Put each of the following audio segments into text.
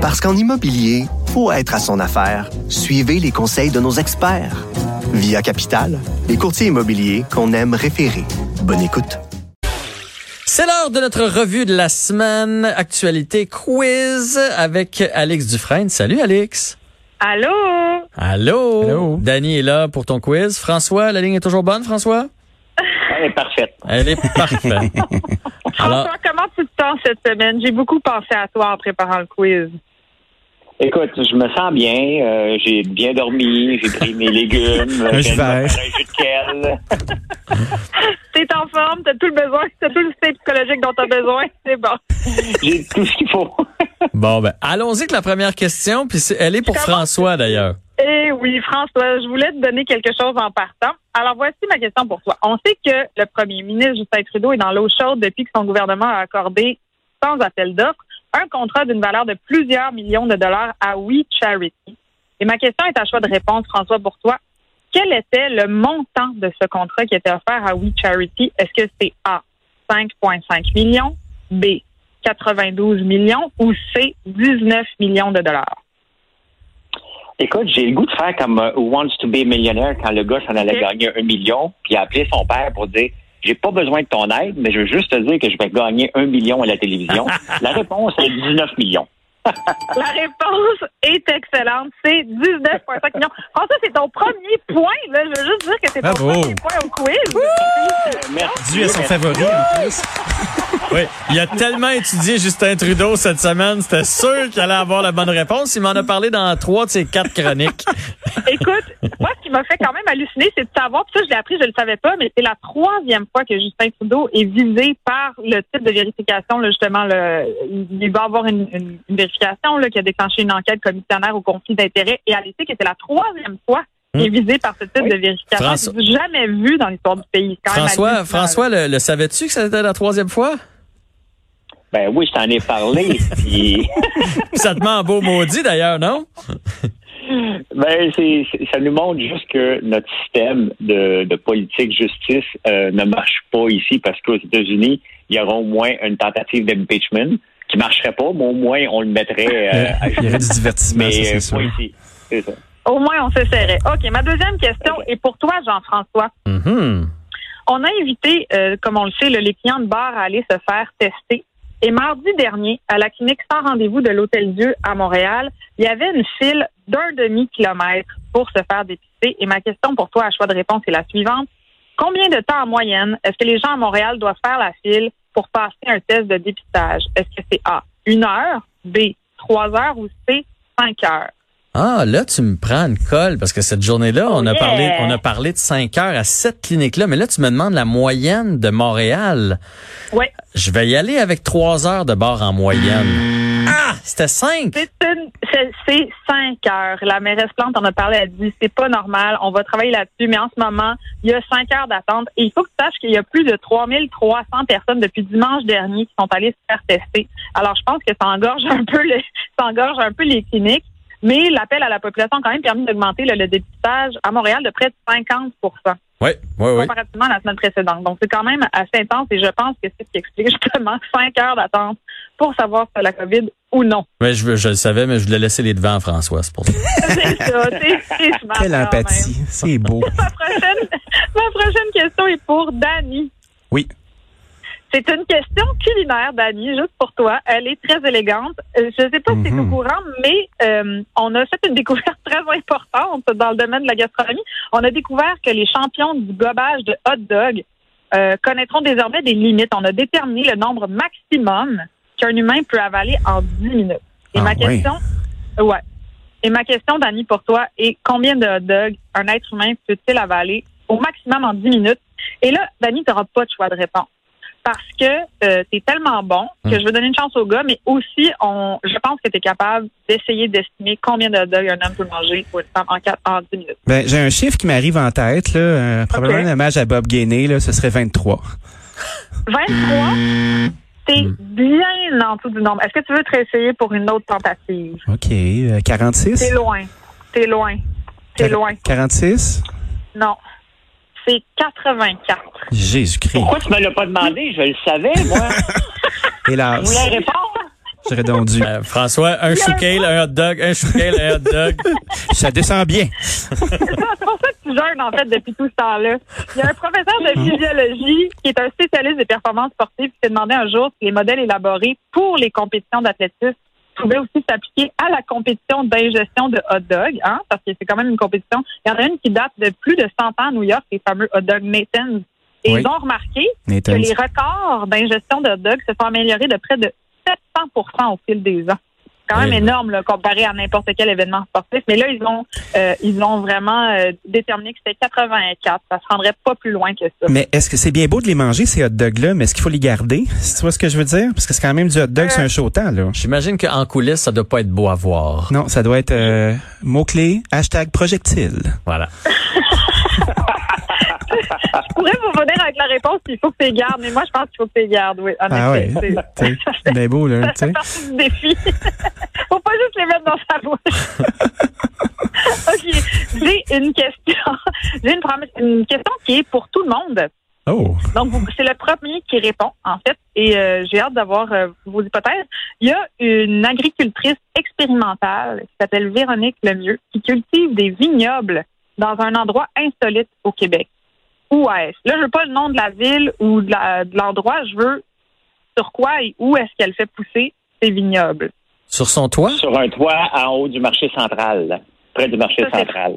Parce qu'en immobilier, faut être à son affaire. Suivez les conseils de nos experts. Via Capital, les courtiers immobiliers qu'on aime référer. Bonne écoute. C'est l'heure de notre revue de la semaine, actualité quiz avec Alex Dufresne. Salut Alex. Allô? Allô? Allô? Dany est là pour ton quiz. François, la ligne est toujours bonne, François? Elle est parfaite. Elle est parfaite. Alors, François, comment tu te sens cette semaine? J'ai beaucoup pensé à toi en préparant le quiz. Écoute, je me sens bien. euh, j'ai bien dormi. J'ai pris mes légumes. Un jus vert. un jus de kale. T'es en forme, t'as tout le besoin, t'as tout le système psychologique dont t'as besoin, c'est bon. J'ai tout ce qu'il faut. bon, ben, allons-y avec la première question, puis c'est- elle est pour Comment- François d'ailleurs. Eh oui, François, je voulais te donner quelque chose en partant. Alors, voici ma question pour toi. On sait que le premier ministre Justin Trudeau est dans l'eau chaude depuis que son gouvernement a accordé, sans appel d'offres, un contrat d'une valeur de plusieurs millions de dollars à We Charity. Et ma question est à choix de réponse, François, pour toi. Quel était le montant de ce contrat qui était offert à We Charity? Est-ce que c'est A, 5,5 millions, B, 92 millions ou C, 19 millions de dollars? Écoute, j'ai le goût de faire comme euh, Who Wants to be a Millionaire quand le gars s'en allait gagner un million, puis il a appelé son père pour dire j'ai pas besoin de ton aide, mais je veux juste te dire que je vais gagner un million à la télévision. la réponse est 19 millions. La réponse est excellente. C'est 19,5 millions. François, c'est ton premier point. Là. Je veux juste dire que c'est ton premier point au quiz. Merci. Dû à son merci. favori, en plus. Oui, il a tellement étudié Justin Trudeau cette semaine, c'était sûr qu'il allait avoir la bonne réponse. Il m'en a parlé dans trois de ses quatre chroniques. Écoute, moi, qui m'a fait quand même halluciner, c'est de savoir, puis ça, je l'ai appris, je le savais pas, mais c'est la troisième fois que Justin Trudeau est visé par le type de vérification, là, justement, le, il va avoir une, une- une vérification là, qui a déclenché une enquête commissionnaire au conflit d'intérêts, et à l'été que c'est la troisième fois qu'il est visé par ce type Oui. de vérification. François- jamais vu dans l'histoire du pays. Quand François. François, le, le savais-tu que c'était la troisième fois? Ben oui, je t'en ai parlé. puis- Ça te met en beau maudit d'ailleurs, non? Ben, c'est, ça nous montre juste que notre système de, de politique justice euh, ne marche pas ici parce qu'aux États-Unis, il y aura au moins une tentative d'impeachment qui marcherait pas, mais au moins on le mettrait euh, à Il y aurait du divertissement, Mais ça, euh, c'est pas sûr. ici. C'est ça. Au moins, on se serrait. OK, ma deuxième question est pour toi, Jean-François. Mhm. On a invité, euh, comme on le sait, les clients de bar à aller se faire tester. Et mardi dernier, à la clinique sans rendez-vous de l'Hôtel Dieu à Montréal, il y avait une file d'un demi-kilomètre pour se faire dépister. Et ma question pour toi à choix de réponse est la suivante. Combien de temps en moyenne est-ce que les gens à Montréal doivent faire la file pour passer un test de dépistage? Est-ce que c'est A, une heure, B, trois heures ou C, cinq heures? Ah, là, tu me prends une colle parce que cette journée-là, on a Oh, parlé, on a parlé de 5 heures à cette clinique-là, mais là, tu me demandes la moyenne de Montréal. Oui. Je vais y aller avec 3 heures de bord en moyenne. Ah, c'était 5. C'est une, c'est, cinq heures. La mairesse Plante en a parlé, elle dit c'est pas normal, on va travailler là-dessus, mais en ce moment, il y a cinq heures d'attente. Et il faut que tu saches qu'il y a plus de 3300 personnes depuis dimanche dernier qui sont allées se faire tester. Alors, je pense que ça engorge un peu le, ça engorge un peu les cliniques. Mais l'appel à la population a quand même permis d'augmenter là, le dépistage à Montréal de près de 50 Oui, oui, oui. comparativement à la semaine précédente. Donc, c'est quand même assez intense et je pense que c'est ce qui explique justement cinq heures d'attente pour savoir si c'est la COVID ou non. Mais je, le savais, mais je voulais laisser les devants à François, c'est pour ça. C'est ça, c'est Quelle empathie. C'est beau. Ma prochaine, ma prochaine question est pour Dani. Oui. C'est une question culinaire, Dani, juste pour toi. Elle est très élégante. Euh, Je ne sais pas si tu es au Mhm. courant, mais euh, on a fait une découverte très importante dans le domaine de la gastronomie. On a découvert que les champions du gobage de hot dog euh, connaîtront désormais des limites. On a déterminé le nombre maximum qu'un humain peut avaler en 10 minutes. Et Ah, ma question, ouais. Et ma question, Dani, pour toi, est combien de hot dogs un être humain peut-il avaler au maximum en 10 minutes? Et là, Dani, tu n'auras pas de choix de réponse. Parce que euh, tu es tellement bon que Mm. je veux donner une chance au gars, mais aussi, on, je pense que tu es capable d'essayer d'estimer combien de hot dogs un homme peut manger ou une femme en, quatre- en 10 minutes. Ben, j'ai un chiffre qui m'arrive en tête, là. euh, probablement un hommage à Bob Gainey, là. Ce serait 23. 23, t'es Mm. En dessous du nombre. Est-ce que tu veux te réessayer pour une autre tentative? OK. euh, 46? T'es loin. T'es loin. T'es loin. 46? Non. C'est 84. Jésus-Christ. Pourquoi tu me l'as pas demandé? Je le savais, moi. Hélas. Je voulais répondre? J'aurais donc dû. Euh, François, un choucale, un hot dog, un choucale, un hot dog. Ça descend bien. jeûnes, en fait, depuis tout ce temps-là. Il y a un professeur de physiologie qui est un spécialiste des performances sportives qui s'est demandé un jour si les modèles élaborés pour les compétitions d'athlétisme pouvaient aussi s'appliquer à la compétition d'ingestion de hot dog, hein, parce que c'est quand même une compétition. Il y en a une qui date de plus de 100 ans à New York, les fameux hot dog Nathan's. Et Oui. ils ont remarqué Nathan's. que les records d'ingestion de hot dog se sont améliorés de près de 700 au fil des ans. C'est quand même Oui. énorme là, comparé à n'importe quel événement sportif. Mais là, ils ont euh, ils ont vraiment euh, déterminé que c'était 84. Ça se rendrait pas plus loin que ça. Mais est-ce que c'est bien beau de les manger, ces hot dogs-là, mais est-ce qu'il faut les garder? Tu vois ce que je veux dire? Parce que c'est quand même du hot dog, c'est un chaud temps, là. J'imagine qu'en coulisses, ça doit pas être beau à voir. Non, ça doit être euh, mot-clé, hashtag projectile. Voilà. Je pourrais vous venir avec la réponse qu'il faut que tu les gardes, mais moi, je pense qu'il faut que tu les gardes, oui. En Ah effet. ouais. C'est- beau, là. Ça fait partie du défi. faut pas juste les mettre dans sa bouche. OK. J'ai une question. J'ai une, une question qui est pour tout le monde. Oh. Donc, c'est le premier qui répond, en fait, et euh, j'ai hâte d'avoir euh, vos hypothèses. Il y a une agricultrice expérimentale qui s'appelle Véronique Lemieux, qui cultive des vignobles dans un endroit insolite au Québec. Où est-ce? Là, je veux pas le nom de la ville ou de la- de l'endroit, je veux sur quoi et où est-ce qu'elle fait pousser ces vignobles. Sur son toit? Sur un toit en haut du marché central, près du marché Ça, central.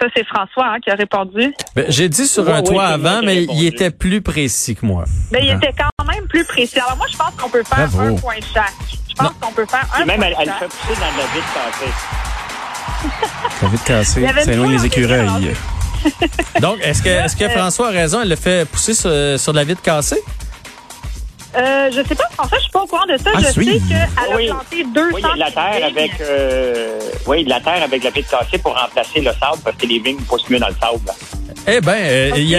Ça, c'est François hein, qui a répondu. Ben, J'ai dit sur un toit avant, mais répondu. il était plus précis que moi. Mais il Ah. était quand même plus précis. Alors moi, je pense qu'on peut faire Bravo. un point chaque. Je pense qu'on peut faire un Et même, point elle, elle chaque. fait pousser dans la ville passée. Ça vite cassé. Il y avait C'est loin en écureuils. Donc, est-ce que, est-ce que François a raison? Elle le fait pousser sur, sur de la vitre cassée? Euh, je sais pas, en fait, je suis pas au courant de ça. Ah, je sais qu'elle a Oui. planté 200 Oui, a de la terre avec, euh, oui, de la terre avec la vitre cassée pour remplacer le sable parce que les vignes poussent mieux dans le sable. Eh ben, euh, Ok, il,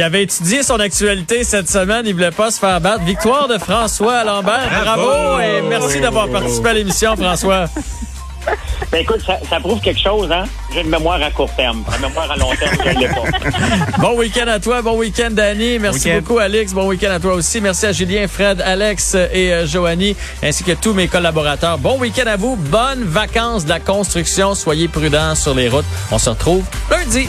a- avait étudié son actualité cette semaine. Il voulait pas se faire battre. Victoire de François Lambert. Bravo, et merci d'avoir participé à l'émission, François. Ben écoute, ça, ça prouve quelque chose, hein? J'ai une mémoire à court terme. La mémoire à long terme, je l'ai pas. Bon week-end à toi, bon week-end Danny. Merci beaucoup Alex, bon week-end à toi aussi. Merci à Julien, Fred, Alex et euh, Joanie, ainsi que tous mes collaborateurs. Bon week-end à vous, bonnes vacances de la construction. Soyez prudents sur les routes. On se retrouve lundi.